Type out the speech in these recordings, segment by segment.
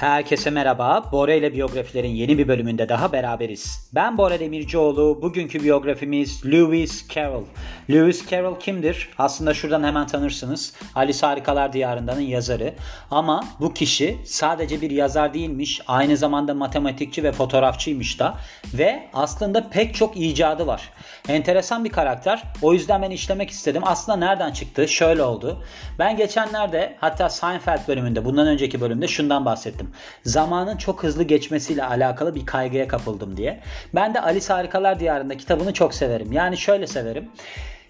Herkese merhaba. Bora ile biyografilerin yeni bir bölümünde daha beraberiz. Ben Bora Demircioğlu. Bugünkü biyografimiz Lewis Carroll. Lewis Carroll kimdir? Aslında şuradan hemen tanırsınız. Alice Harikalar Diyarında'nın yazarı. Ama bu kişi sadece bir yazar değilmiş. Aynı zamanda matematikçi ve fotoğrafçıymış da. Ve aslında pek çok icadı var. Enteresan bir karakter. O yüzden ben işlemek istedim. Aslında nereden çıktı? Şöyle oldu. Ben geçenlerde hatta Seinfeld bölümünde bundan önceki bölümde şundan bahsettim zamanın çok hızlı geçmesiyle alakalı bir kaygıya kapıldım diye. Ben de Alice Harikalar Diyarı'nda kitabını çok severim. Yani şöyle severim.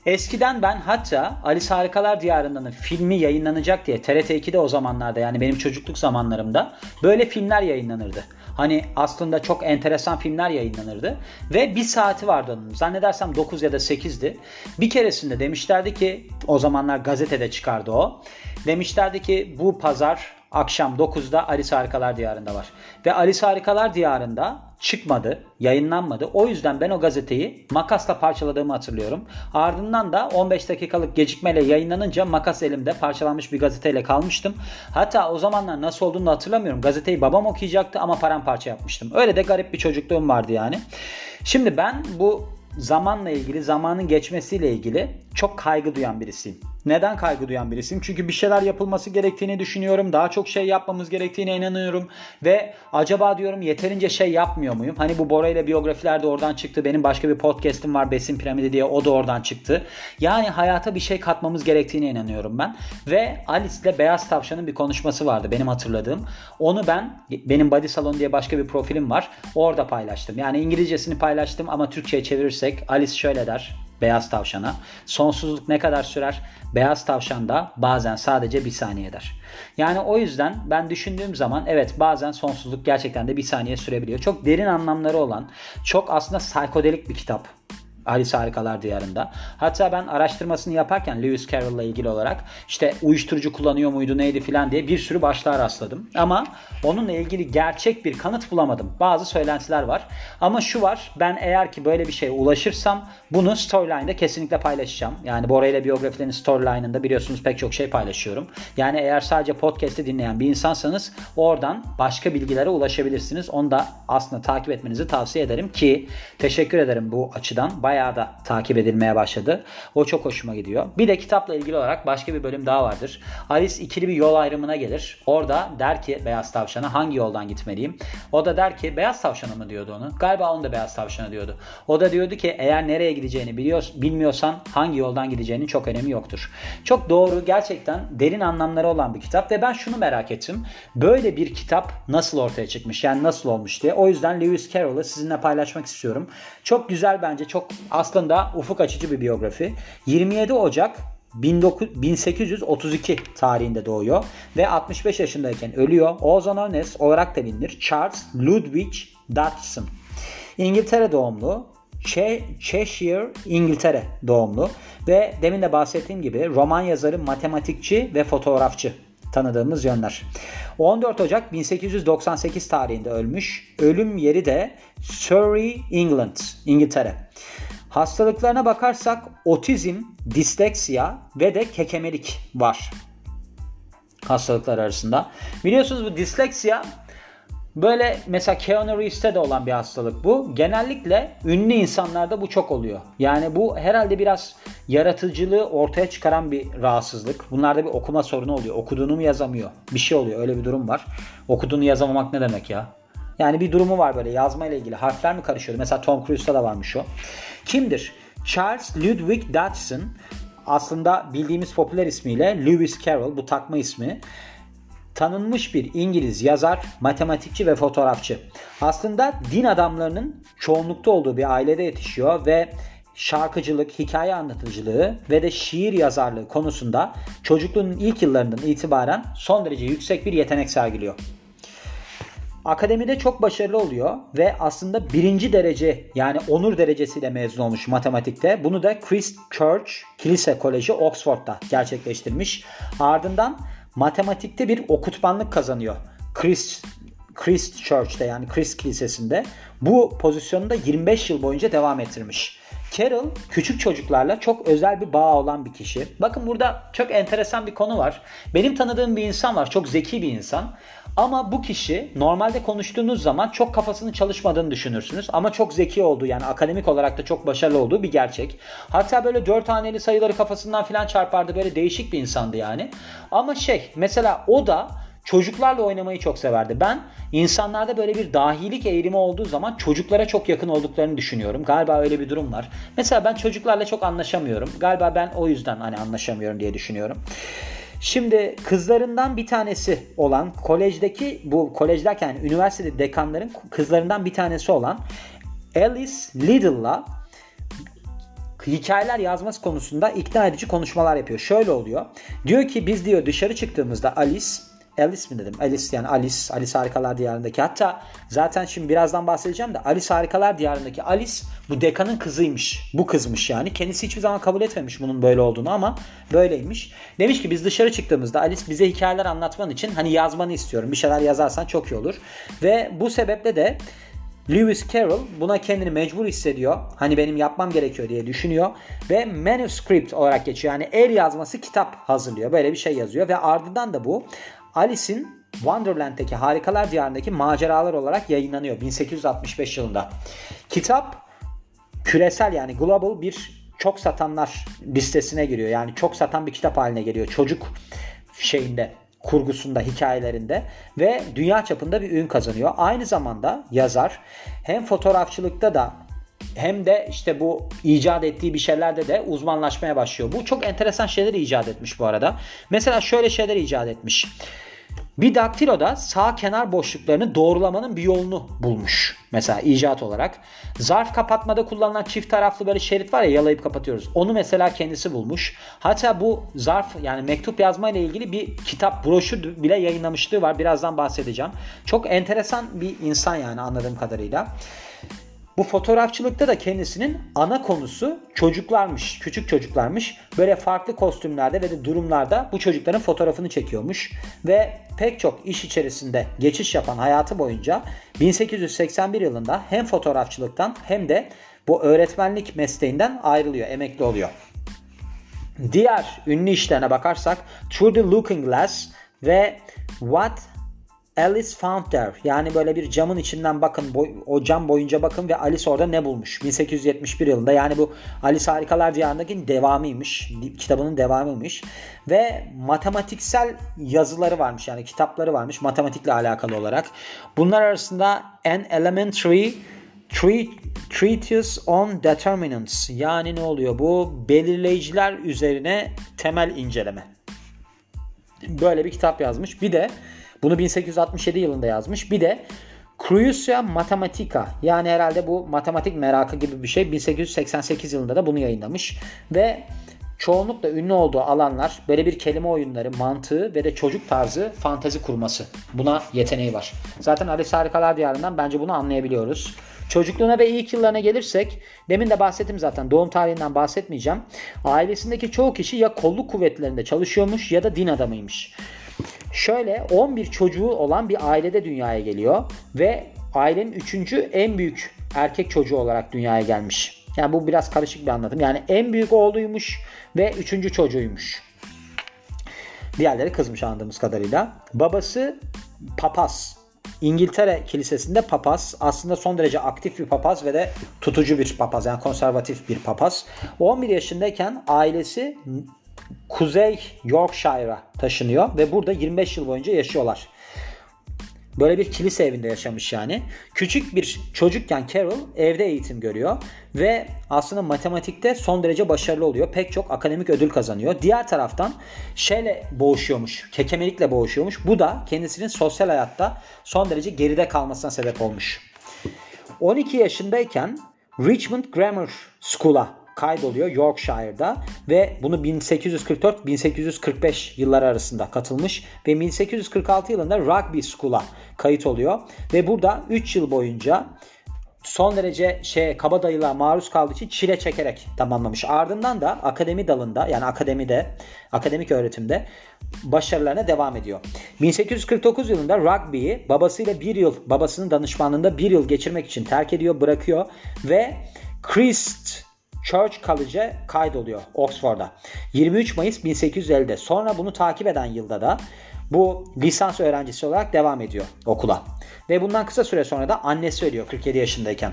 Eskiden ben hatta Alice Harikalar Diyarı'nın filmi yayınlanacak diye TRT 2'de o zamanlarda yani benim çocukluk zamanlarımda böyle filmler yayınlanırdı. Hani aslında çok enteresan filmler yayınlanırdı. Ve bir saati vardı onun. Zannedersem 9 ya da 8'di. Bir keresinde demişlerdi ki o zamanlar gazetede çıkardı o. Demişlerdi ki bu pazar akşam 9'da Alice Harikalar Diyarı'nda var. Ve Alice Harikalar Diyarı'nda çıkmadı, yayınlanmadı. O yüzden ben o gazeteyi makasla parçaladığımı hatırlıyorum. Ardından da 15 dakikalık gecikmeyle yayınlanınca makas elimde parçalanmış bir gazeteyle kalmıştım. Hatta o zamanlar nasıl olduğunu hatırlamıyorum. Gazeteyi babam okuyacaktı ama paramparça yapmıştım. Öyle de garip bir çocukluğum vardı yani. Şimdi ben bu zamanla ilgili, zamanın geçmesiyle ilgili çok kaygı duyan birisiyim. Neden kaygı duyan birisiyim? Çünkü bir şeyler yapılması gerektiğini düşünüyorum. Daha çok şey yapmamız gerektiğine inanıyorum. Ve acaba diyorum yeterince şey yapmıyor muyum? Hani bu Bora ile biyografiler de oradan çıktı. Benim başka bir podcast'im var Besin Piramidi diye o da oradan çıktı. Yani hayata bir şey katmamız gerektiğine inanıyorum ben. Ve Alice ile Beyaz Tavşan'ın bir konuşması vardı benim hatırladığım. Onu ben benim Body Salon diye başka bir profilim var. Orada paylaştım. Yani İngilizcesini paylaştım ama Türkçe'ye çevirirsek Alice şöyle der beyaz tavşana. Sonsuzluk ne kadar sürer? Beyaz tavşan da bazen sadece bir saniye eder. Yani o yüzden ben düşündüğüm zaman evet bazen sonsuzluk gerçekten de bir saniye sürebiliyor. Çok derin anlamları olan, çok aslında psikodelik bir kitap. Alice Harikalar Diyarında. Hatta ben araştırmasını yaparken Lewis Carroll'la ilgili olarak işte uyuşturucu kullanıyor muydu neydi filan diye bir sürü başlığa rastladım. Ama onunla ilgili gerçek bir kanıt bulamadım. Bazı söylentiler var. Ama şu var ben eğer ki böyle bir şeye ulaşırsam bunu storyline'da kesinlikle paylaşacağım. Yani Bora ile biyografilerin storyline'ında biliyorsunuz pek çok şey paylaşıyorum. Yani eğer sadece podcast'i dinleyen bir insansanız oradan başka bilgilere ulaşabilirsiniz. Onu da aslında takip etmenizi tavsiye ederim ki teşekkür ederim bu açıdan. Bayağı da takip edilmeye başladı. O çok hoşuma gidiyor. Bir de kitapla ilgili olarak başka bir bölüm daha vardır. Alice ikili bir yol ayrımına gelir. Orada der ki Beyaz Tavşan'a hangi yoldan gitmeliyim? O da der ki Beyaz Tavşan'a mı diyordu onu? Galiba onu da Beyaz Tavşan'a diyordu. O da diyordu ki eğer nereye gideceğini biliyor, bilmiyorsan hangi yoldan gideceğinin çok önemi yoktur. Çok doğru gerçekten derin anlamları olan bir kitap ve ben şunu merak ettim. Böyle bir kitap nasıl ortaya çıkmış? Yani nasıl olmuş diye. O yüzden Lewis Carroll'ı sizinle paylaşmak istiyorum. Çok güzel bence çok aslında ufuk açıcı bir biyografi. 27 Ocak 1832 tarihinde doğuyor ve 65 yaşındayken ölüyor. Known as olarak da bilinir Charles Ludwig Dodgson. İngiltere doğumlu, Cheshire, İngiltere doğumlu ve demin de bahsettiğim gibi roman yazarı, matematikçi ve fotoğrafçı tanıdığımız yönler. 14 Ocak 1898 tarihinde ölmüş. Ölüm yeri de Surrey, England, İngiltere. Hastalıklarına bakarsak otizm, disleksiya ve de kekemelik var hastalıklar arasında. Biliyorsunuz bu disleksiya böyle mesela Keanu Reeves'te de olan bir hastalık bu. Genellikle ünlü insanlarda bu çok oluyor. Yani bu herhalde biraz yaratıcılığı ortaya çıkaran bir rahatsızlık. Bunlarda bir okuma sorunu oluyor. Okuduğunu mu yazamıyor? Bir şey oluyor. Öyle bir durum var. Okuduğunu yazamamak ne demek ya? Yani bir durumu var böyle yazma ile ilgili. Harfler mi karışıyordu? Mesela Tom Cruise'da da varmış o. Kimdir? Charles Ludwig Dodgson aslında bildiğimiz popüler ismiyle Lewis Carroll bu takma ismi tanınmış bir İngiliz yazar, matematikçi ve fotoğrafçı. Aslında din adamlarının çoğunlukta olduğu bir ailede yetişiyor ve şarkıcılık, hikaye anlatıcılığı ve de şiir yazarlığı konusunda çocukluğunun ilk yıllarından itibaren son derece yüksek bir yetenek sergiliyor. Akademide çok başarılı oluyor ve aslında birinci derece yani onur derecesiyle mezun olmuş matematikte. Bunu da Christ Church Kilise Koleji Oxford'da gerçekleştirmiş. Ardından matematikte bir okutmanlık kazanıyor. Christ Christ Church'te yani Christ Kilisesi'nde bu pozisyonunda 25 yıl boyunca devam ettirmiş. Carol küçük çocuklarla çok özel bir bağ olan bir kişi. Bakın burada çok enteresan bir konu var. Benim tanıdığım bir insan var. Çok zeki bir insan. Ama bu kişi normalde konuştuğunuz zaman çok kafasının çalışmadığını düşünürsünüz. Ama çok zeki olduğu yani akademik olarak da çok başarılı olduğu bir gerçek. Hatta böyle dört haneli sayıları kafasından filan çarpardı. Böyle değişik bir insandı yani. Ama şey mesela o da çocuklarla oynamayı çok severdi. Ben insanlarda böyle bir dahilik eğilimi olduğu zaman çocuklara çok yakın olduklarını düşünüyorum. Galiba öyle bir durum var. Mesela ben çocuklarla çok anlaşamıyorum. Galiba ben o yüzden hani anlaşamıyorum diye düşünüyorum. Şimdi kızlarından bir tanesi olan kolejdeki bu kolej derken üniversitede dekanların kızlarından bir tanesi olan Alice Liddell'la hikayeler yazması konusunda ikna edici konuşmalar yapıyor. Şöyle oluyor. Diyor ki biz diyor dışarı çıktığımızda Alice Alice mi dedim? Alice yani Alice. Alice Harikalar Diyarı'ndaki. Hatta zaten şimdi birazdan bahsedeceğim de Alice Harikalar Diyarı'ndaki Alice bu dekanın kızıymış. Bu kızmış yani. Kendisi hiçbir zaman kabul etmemiş bunun böyle olduğunu ama böyleymiş. Demiş ki biz dışarı çıktığımızda Alice bize hikayeler anlatman için hani yazmanı istiyorum. Bir şeyler yazarsan çok iyi olur. Ve bu sebeple de Lewis Carroll buna kendini mecbur hissediyor. Hani benim yapmam gerekiyor diye düşünüyor. Ve manuscript olarak geçiyor. Yani el yazması kitap hazırlıyor. Böyle bir şey yazıyor. Ve ardından da bu Alice'in Wonderland'deki Harikalar Diyarı'ndaki maceralar olarak yayınlanıyor 1865 yılında. Kitap küresel yani global bir çok satanlar listesine giriyor. Yani çok satan bir kitap haline geliyor. Çocuk şeyinde kurgusunda, hikayelerinde ve dünya çapında bir ün kazanıyor. Aynı zamanda yazar hem fotoğrafçılıkta da hem de işte bu icat ettiği bir şeylerde de uzmanlaşmaya başlıyor. Bu çok enteresan şeyler icat etmiş bu arada. Mesela şöyle şeyler icat etmiş. Bir daktiloda sağ kenar boşluklarını doğrulamanın bir yolunu bulmuş. Mesela icat olarak. Zarf kapatmada kullanılan çift taraflı böyle şerit var ya yalayıp kapatıyoruz. Onu mesela kendisi bulmuş. Hatta bu zarf yani mektup yazma ile ilgili bir kitap broşür bile yayınlamışlığı var. Birazdan bahsedeceğim. Çok enteresan bir insan yani anladığım kadarıyla. Bu fotoğrafçılıkta da kendisinin ana konusu çocuklarmış, küçük çocuklarmış. Böyle farklı kostümlerde ve de durumlarda bu çocukların fotoğrafını çekiyormuş. Ve pek çok iş içerisinde geçiş yapan hayatı boyunca 1881 yılında hem fotoğrafçılıktan hem de bu öğretmenlik mesleğinden ayrılıyor, emekli oluyor. Diğer ünlü işlerine bakarsak Through the Looking Glass ve What Alice found there. Yani böyle bir camın içinden bakın boy, o cam boyunca bakın ve Alice orada ne bulmuş? 1871 yılında yani bu Alice Harikalar Diyarı'ndaki devamıymış. Kitabının devamıymış. Ve matematiksel yazıları varmış yani kitapları varmış matematikle alakalı olarak. Bunlar arasında An Elementary Treatise on Determinants yani ne oluyor bu? Belirleyiciler üzerine temel inceleme. Böyle bir kitap yazmış. Bir de bunu 1867 yılında yazmış. Bir de Crucia Mathematica yani herhalde bu matematik merakı gibi bir şey 1888 yılında da bunu yayınlamış ve çoğunlukla ünlü olduğu alanlar böyle bir kelime oyunları, mantığı ve de çocuk tarzı fantezi kurması. Buna yeteneği var. Zaten Alice Harikalar Diyarı'ndan bence bunu anlayabiliyoruz. Çocukluğuna ve ilk yıllarına gelirsek demin de bahsettim zaten doğum tarihinden bahsetmeyeceğim. Ailesindeki çoğu kişi ya kolluk kuvvetlerinde çalışıyormuş ya da din adamıymış. Şöyle 11 çocuğu olan bir ailede dünyaya geliyor ve ailenin üçüncü en büyük erkek çocuğu olarak dünyaya gelmiş. Yani bu biraz karışık bir anlatım. Yani en büyük oğluymuş ve üçüncü çocuğuymuş. Diğerleri kızmış anladığımız kadarıyla. Babası papaz. İngiltere Kilisesi'nde papaz. Aslında son derece aktif bir papaz ve de tutucu bir papaz. Yani konservatif bir papaz. 11 yaşındayken ailesi Kuzey Yorkshire'a taşınıyor ve burada 25 yıl boyunca yaşıyorlar. Böyle bir kilise evinde yaşamış yani. Küçük bir çocukken Carol evde eğitim görüyor ve aslında matematikte son derece başarılı oluyor. Pek çok akademik ödül kazanıyor. Diğer taraftan şeyle boğuşuyormuş, kekemelikle boğuşuyormuş. Bu da kendisinin sosyal hayatta son derece geride kalmasına sebep olmuş. 12 yaşındayken Richmond Grammar School'a kaydoluyor Yorkshire'da ve bunu 1844-1845 yılları arasında katılmış ve 1846 yılında Rugby School'a kayıt oluyor ve burada 3 yıl boyunca son derece şey kabadayılığa maruz kaldığı için çile çekerek tamamlamış. Ardından da akademi dalında yani akademide, akademik öğretimde başarılarına devam ediyor. 1849 yılında rugby'yi babasıyla bir yıl, babasının danışmanlığında bir yıl geçirmek için terk ediyor, bırakıyor ve Christ Church College'e kaydoluyor Oxford'a. 23 Mayıs 1850'de. Sonra bunu takip eden yılda da bu lisans öğrencisi olarak devam ediyor okula. Ve bundan kısa süre sonra da annesi ölüyor 47 yaşındayken.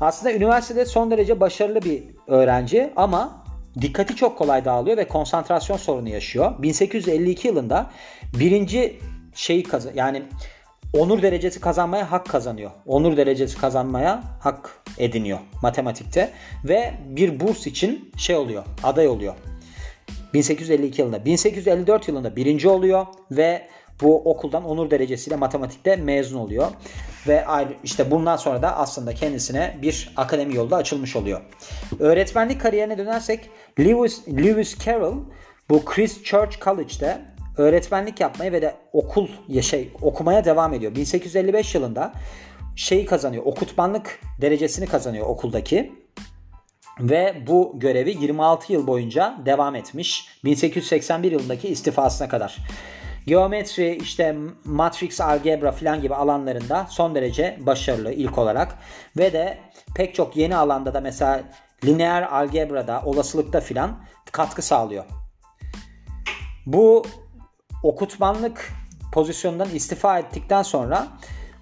Aslında üniversitede son derece başarılı bir öğrenci ama dikkati çok kolay dağılıyor ve konsantrasyon sorunu yaşıyor. 1852 yılında birinci şeyi kazan yani onur derecesi kazanmaya hak kazanıyor. Onur derecesi kazanmaya hak ediniyor matematikte ve bir burs için şey oluyor, aday oluyor. 1852 yılında. 1854 yılında birinci oluyor ve bu okuldan onur derecesiyle matematikte mezun oluyor. Ve işte bundan sonra da aslında kendisine bir akademi yolu da açılmış oluyor. Öğretmenlik kariyerine dönersek Lewis, Lewis Carroll bu Christ Church College'de öğretmenlik yapmaya ve de okul şey okumaya devam ediyor. 1855 yılında şeyi kazanıyor. Okutmanlık derecesini kazanıyor okuldaki. Ve bu görevi 26 yıl boyunca devam etmiş. 1881 yılındaki istifasına kadar. Geometri, işte matrix algebra falan gibi alanlarında son derece başarılı ilk olarak. Ve de pek çok yeni alanda da mesela lineer algebrada, olasılıkta filan katkı sağlıyor. Bu okutmanlık pozisyonundan istifa ettikten sonra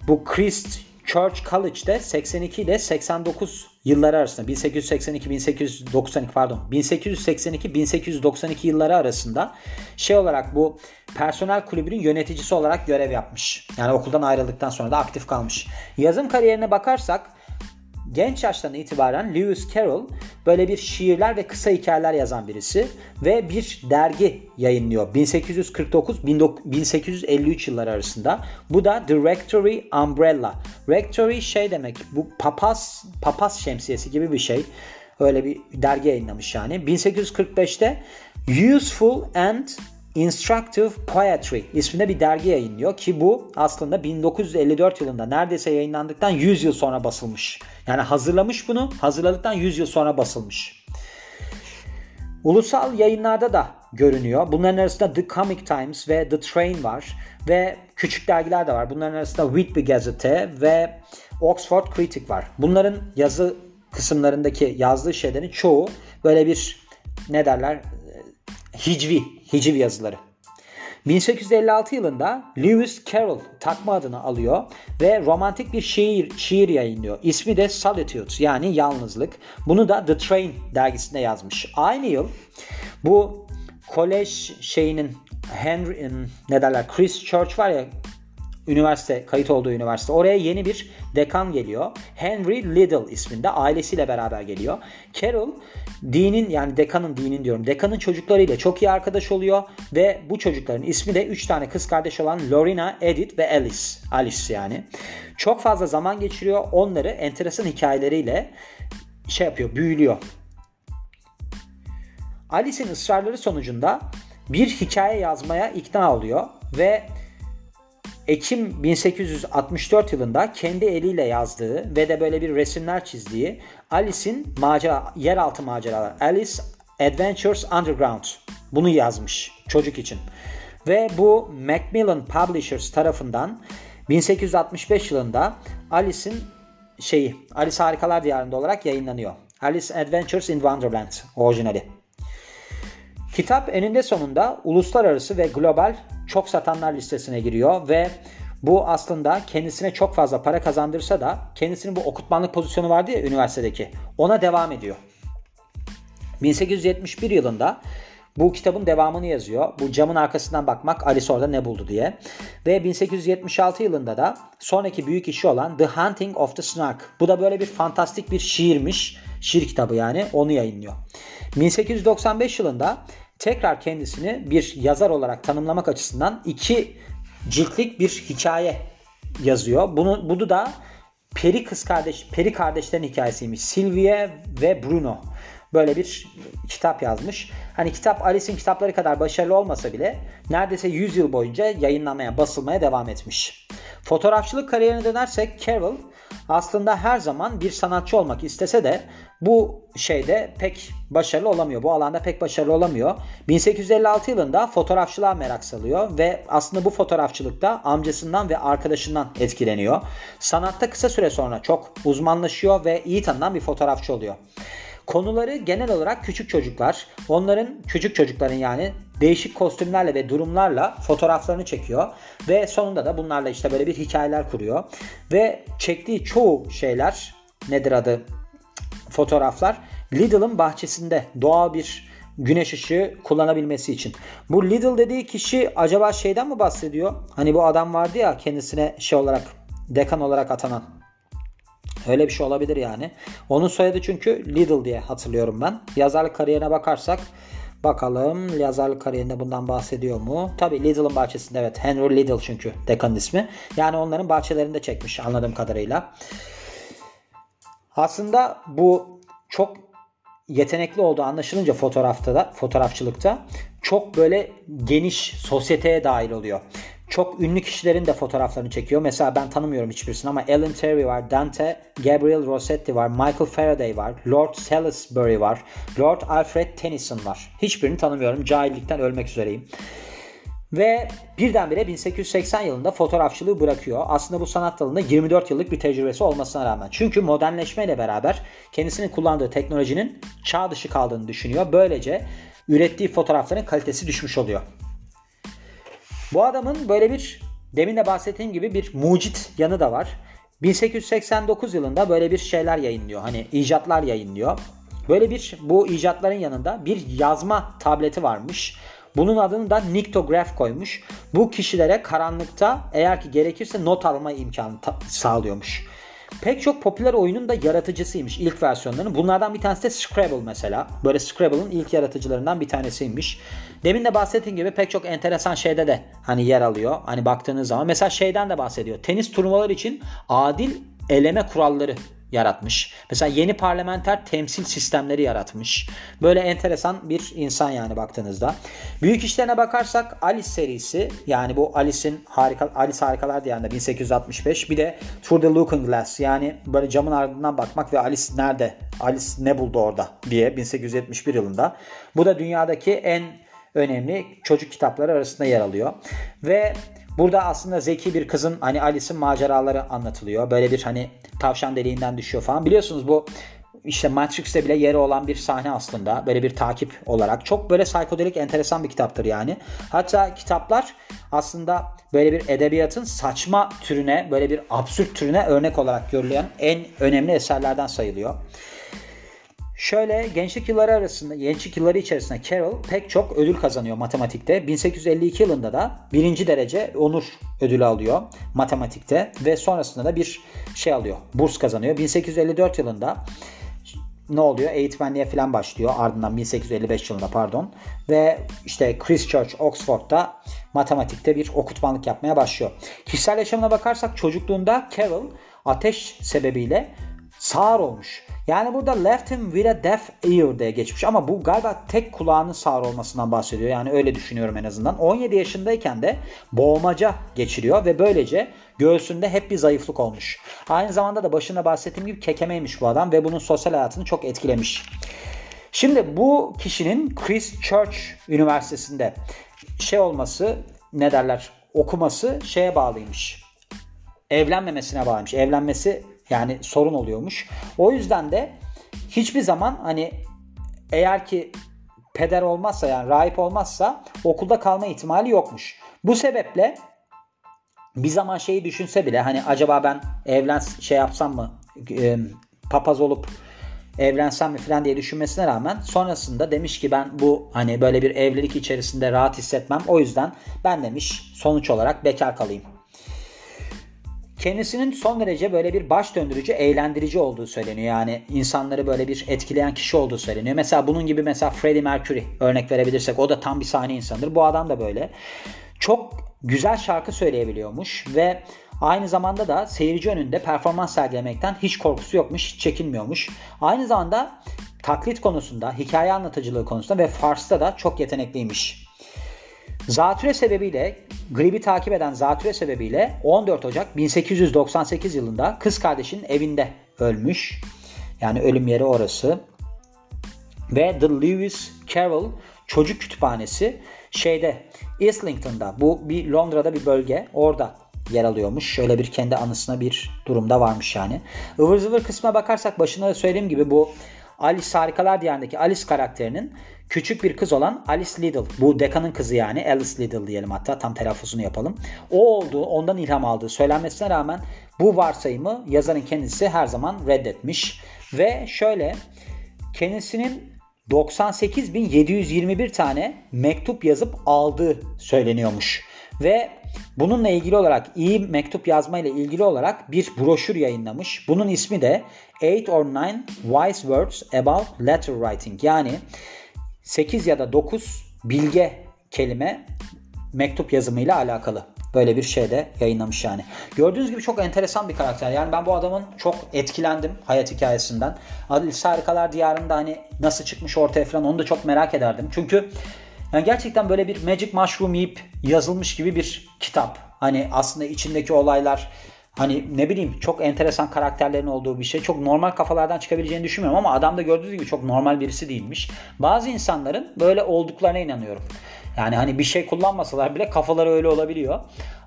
bu Christ Church College'de 82 ile 89 yılları arasında 1882 1892 pardon 1882 1892 yılları arasında şey olarak bu personel kulübünün yöneticisi olarak görev yapmış. Yani okuldan ayrıldıktan sonra da aktif kalmış. Yazım kariyerine bakarsak genç yaştan itibaren Lewis Carroll böyle bir şiirler ve kısa hikayeler yazan birisi ve bir dergi yayınlıyor 1849-1853 yılları arasında. Bu da The Rectory Umbrella. Rectory şey demek bu papaz papaz şemsiyesi gibi bir şey. Öyle bir dergi yayınlamış yani. 1845'te Useful and Instructive Poetry isminde bir dergi yayınlıyor ki bu aslında 1954 yılında neredeyse yayınlandıktan 100 yıl sonra basılmış. Yani hazırlamış bunu, hazırladıktan 100 yıl sonra basılmış. Ulusal yayınlarda da görünüyor. Bunların arasında The Comic Times ve The Train var ve küçük dergiler de var. Bunların arasında Whitby Gazette ve Oxford Critic var. Bunların yazı kısımlarındaki yazdığı şeylerin çoğu böyle bir ne derler hicvi, hiciv yazıları. 1856 yılında Lewis Carroll takma adını alıyor ve romantik bir şiir, şiir yayınlıyor. İsmi de Solitude yani yalnızlık. Bunu da The Train dergisinde yazmış. Aynı yıl bu kolej şeyinin Henry ne derler Chris Church var ya üniversite kayıt olduğu üniversite. Oraya yeni bir dekan geliyor. Henry Liddell isminde ailesiyle beraber geliyor. Carol dinin yani dekanın dinin diyorum. Dekanın çocuklarıyla çok iyi arkadaş oluyor ve bu çocukların ismi de 3 tane kız kardeş olan Lorena, Edith ve Alice. Alice yani. Çok fazla zaman geçiriyor. Onları enteresan hikayeleriyle şey yapıyor, büyülüyor. Alice'in ısrarları sonucunda bir hikaye yazmaya ikna oluyor ve Ekim 1864 yılında kendi eliyle yazdığı ve de böyle bir resimler çizdiği Alice'in macera, yeraltı maceralar Alice Adventures Underground bunu yazmış çocuk için. Ve bu Macmillan Publishers tarafından 1865 yılında Alice'in şeyi Alice Harikalar Diyarında olarak yayınlanıyor. Alice Adventures in Wonderland orijinali. Kitap eninde sonunda uluslararası ve global çok satanlar listesine giriyor ve bu aslında kendisine çok fazla para kazandırsa da kendisinin bu okutmanlık pozisyonu vardı ya üniversitedeki ona devam ediyor. 1871 yılında bu kitabın devamını yazıyor. Bu camın arkasından bakmak Alice orada ne buldu diye. Ve 1876 yılında da sonraki büyük işi olan The Hunting of the Snark. Bu da böyle bir fantastik bir şiirmiş. Şiir kitabı yani onu yayınlıyor. 1895 yılında tekrar kendisini bir yazar olarak tanımlamak açısından iki ciltlik bir hikaye yazıyor. Bunu, bunu da Peri kız kardeş, Peri kardeşlerin hikayesiymiş. Sylvie ve Bruno. Böyle bir kitap yazmış. Hani kitap Alice'in kitapları kadar başarılı olmasa bile neredeyse 100 yıl boyunca yayınlamaya, basılmaya devam etmiş. Fotoğrafçılık kariyerine dönersek Carroll aslında her zaman bir sanatçı olmak istese de bu şeyde pek başarılı olamıyor. Bu alanda pek başarılı olamıyor. 1856 yılında fotoğrafçılığa merak salıyor ve aslında bu fotoğrafçılıkta amcasından ve arkadaşından etkileniyor. Sanatta kısa süre sonra çok uzmanlaşıyor ve iyi tanınan bir fotoğrafçı oluyor. Konuları genel olarak küçük çocuklar. Onların küçük çocukların yani değişik kostümlerle ve durumlarla fotoğraflarını çekiyor ve sonunda da bunlarla işte böyle bir hikayeler kuruyor. Ve çektiği çoğu şeyler nedir adı fotoğraflar Lidl'ın bahçesinde doğal bir güneş ışığı kullanabilmesi için. Bu Lidl dediği kişi acaba şeyden mi bahsediyor? Hani bu adam vardı ya kendisine şey olarak dekan olarak atanan. Öyle bir şey olabilir yani. Onun soyadı çünkü Lidl diye hatırlıyorum ben. Yazarlık kariyerine bakarsak bakalım yazarlık kariyerinde bundan bahsediyor mu? Tabi Lidl'ın bahçesinde evet. Henry Lidl çünkü dekanın ismi. Yani onların bahçelerinde çekmiş anladığım kadarıyla. Aslında bu çok yetenekli olduğu anlaşılınca fotoğrafta da fotoğrafçılıkta çok böyle geniş sosyeteye dahil oluyor. Çok ünlü kişilerin de fotoğraflarını çekiyor. Mesela ben tanımıyorum hiçbirisini ama Alan Terry var, Dante, Gabriel Rossetti var, Michael Faraday var, Lord Salisbury var, Lord Alfred Tennyson var. Hiçbirini tanımıyorum. Cahillikten ölmek üzereyim. Ve birdenbire 1880 yılında fotoğrafçılığı bırakıyor. Aslında bu sanat dalında 24 yıllık bir tecrübesi olmasına rağmen. Çünkü modernleşmeyle beraber kendisinin kullandığı teknolojinin çağ dışı kaldığını düşünüyor. Böylece ürettiği fotoğrafların kalitesi düşmüş oluyor. Bu adamın böyle bir demin de bahsettiğim gibi bir mucit yanı da var. 1889 yılında böyle bir şeyler yayınlıyor. Hani icatlar yayınlıyor. Böyle bir bu icatların yanında bir yazma tableti varmış. Bunun adını da Niktograph koymuş. Bu kişilere karanlıkta eğer ki gerekirse not alma imkanı sağlıyormuş. Pek çok popüler oyunun da yaratıcısıymış ilk versiyonlarının. Bunlardan bir tanesi de Scrabble mesela. Böyle Scrabble'ın ilk yaratıcılarından bir tanesiymiş. Demin de bahsettiğim gibi pek çok enteresan şeyde de hani yer alıyor. Hani baktığınız zaman mesela şeyden de bahsediyor. Tenis turnuvalar için adil eleme kuralları yaratmış. Mesela yeni parlamenter temsil sistemleri yaratmış. Böyle enteresan bir insan yani baktığınızda. Büyük işlerine bakarsak Alice serisi yani bu Alice'in harika Alice Harikalar Diyarında 1865 bir de Through the Looking Glass yani böyle camın ardından bakmak ve Alice nerede? Alice ne buldu orada diye 1871 yılında. Bu da dünyadaki en önemli çocuk kitapları arasında yer alıyor. Ve Burada aslında zeki bir kızın hani Alice'in maceraları anlatılıyor. Böyle bir hani tavşan deliğinden düşüyor falan. Biliyorsunuz bu işte Matrix'te bile yeri olan bir sahne aslında. Böyle bir takip olarak. Çok böyle psikodelik enteresan bir kitaptır yani. Hatta kitaplar aslında böyle bir edebiyatın saçma türüne, böyle bir absürt türüne örnek olarak görülen en önemli eserlerden sayılıyor. Şöyle gençlik yılları arasında, gençlik yılları içerisinde Carroll pek çok ödül kazanıyor matematikte. 1852 yılında da birinci derece onur ödülü alıyor matematikte ve sonrasında da bir şey alıyor. Burs kazanıyor. 1854 yılında ne oluyor? Eğitmenliğe falan başlıyor. Ardından 1855 yılında pardon. Ve işte Christchurch, Oxford'da matematikte bir okutmanlık yapmaya başlıyor. Kişisel yaşamına bakarsak çocukluğunda Carroll ateş sebebiyle sağır olmuş. Yani burada left him with a deaf ear diye geçmiş ama bu galiba tek kulağının sağır olmasından bahsediyor. Yani öyle düşünüyorum en azından. 17 yaşındayken de boğmaca geçiriyor ve böylece göğsünde hep bir zayıflık olmuş. Aynı zamanda da başında bahsettiğim gibi kekemeymiş bu adam ve bunun sosyal hayatını çok etkilemiş. Şimdi bu kişinin Christchurch Üniversitesi'nde şey olması ne derler okuması şeye bağlıymış. Evlenmemesine bağlıymış. Evlenmesi yani sorun oluyormuş. O yüzden de hiçbir zaman hani eğer ki peder olmazsa yani rahip olmazsa okulda kalma ihtimali yokmuş. Bu sebeple bir zaman şeyi düşünse bile hani acaba ben evlen şey yapsam mı e, papaz olup evlensem mi falan diye düşünmesine rağmen sonrasında demiş ki ben bu hani böyle bir evlilik içerisinde rahat hissetmem. O yüzden ben demiş sonuç olarak bekar kalayım. Kendisinin son derece böyle bir baş döndürücü, eğlendirici olduğu söyleniyor. Yani insanları böyle bir etkileyen kişi olduğu söyleniyor. Mesela bunun gibi mesela Freddie Mercury örnek verebilirsek o da tam bir sahne insanıdır. Bu adam da böyle. Çok güzel şarkı söyleyebiliyormuş ve Aynı zamanda da seyirci önünde performans sergilemekten hiç korkusu yokmuş, hiç çekinmiyormuş. Aynı zamanda taklit konusunda, hikaye anlatıcılığı konusunda ve Fars'ta da çok yetenekliymiş. Zatüre sebebiyle gribi takip eden zatüre sebebiyle 14 Ocak 1898 yılında kız kardeşinin evinde ölmüş. Yani ölüm yeri orası. Ve The Lewis Carroll Çocuk Kütüphanesi şeyde Islington'da bu bir Londra'da bir bölge orada yer alıyormuş. Şöyle bir kendi anısına bir durumda varmış yani. Ivır zıvır kısmına bakarsak başında da söylediğim gibi bu Alice Harikalar Diyarı'ndaki Alice karakterinin küçük bir kız olan Alice Liddell. Bu dekanın kızı yani Alice Liddell diyelim hatta tam telaffuzunu yapalım. O olduğu ondan ilham aldığı söylenmesine rağmen bu varsayımı yazarın kendisi her zaman reddetmiş. Ve şöyle kendisinin 98.721 tane mektup yazıp aldığı söyleniyormuş. Ve bununla ilgili olarak iyi mektup yazma ile ilgili olarak bir broşür yayınlamış. Bunun ismi de 8 or 9 Wise Words About Letter Writing. Yani 8 ya da 9 bilge kelime mektup yazımıyla alakalı. Böyle bir şey de yayınlamış yani. Gördüğünüz gibi çok enteresan bir karakter. Yani ben bu adamın çok etkilendim hayat hikayesinden. Alice Harikalar Diyarı'nda hani nasıl çıkmış ortaya falan onu da çok merak ederdim. Çünkü yani gerçekten böyle bir Magic Mushroom yiyip yazılmış gibi bir kitap. Hani aslında içindeki olaylar Hani ne bileyim çok enteresan karakterlerin olduğu bir şey. Çok normal kafalardan çıkabileceğini düşünmüyorum ama adam da gördüğünüz gibi çok normal birisi değilmiş. Bazı insanların böyle olduklarına inanıyorum. Yani hani bir şey kullanmasalar bile kafaları öyle olabiliyor.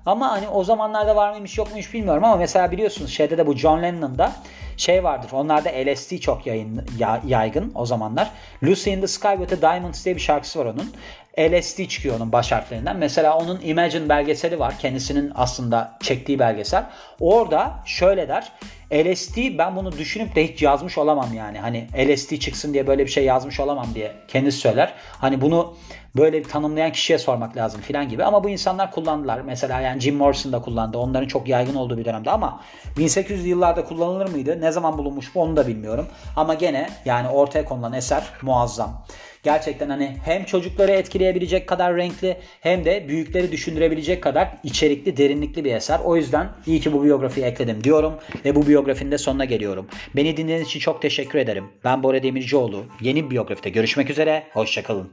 Ama hani o zamanlarda var mıymış yok muymuş bilmiyorum ama mesela biliyorsunuz şeyde de bu John Lennon'da şey vardır. Onlarda LSD çok yayın, yaygın o zamanlar. Lucy in the Sky with the Diamonds diye bir şarkısı var onun. LSD çıkıyor onun baş harflerinden. Mesela onun Imagine belgeseli var. Kendisinin aslında çektiği belgesel. Orada şöyle der. LSD ben bunu düşünüp de hiç yazmış olamam yani. Hani LSD çıksın diye böyle bir şey yazmış olamam diye kendisi söyler. Hani bunu böyle bir tanımlayan kişiye sormak lazım filan gibi. Ama bu insanlar kullandılar. Mesela yani Jim Morrison da kullandı. Onların çok yaygın olduğu bir dönemde ama 1800 yıllarda kullanılır mıydı? Ne zaman bulunmuş bu onu da bilmiyorum. Ama gene yani ortaya konulan eser muazzam. Gerçekten hani hem çocukları etkileyebilecek kadar renkli hem de büyükleri düşündürebilecek kadar içerikli, derinlikli bir eser. O yüzden iyi ki bu biyografiyi ekledim diyorum ve bu biyografinin de sonuna geliyorum. Beni dinlediğiniz için çok teşekkür ederim. Ben Bora Demircioğlu. Yeni bir biyografide görüşmek üzere. Hoşçakalın.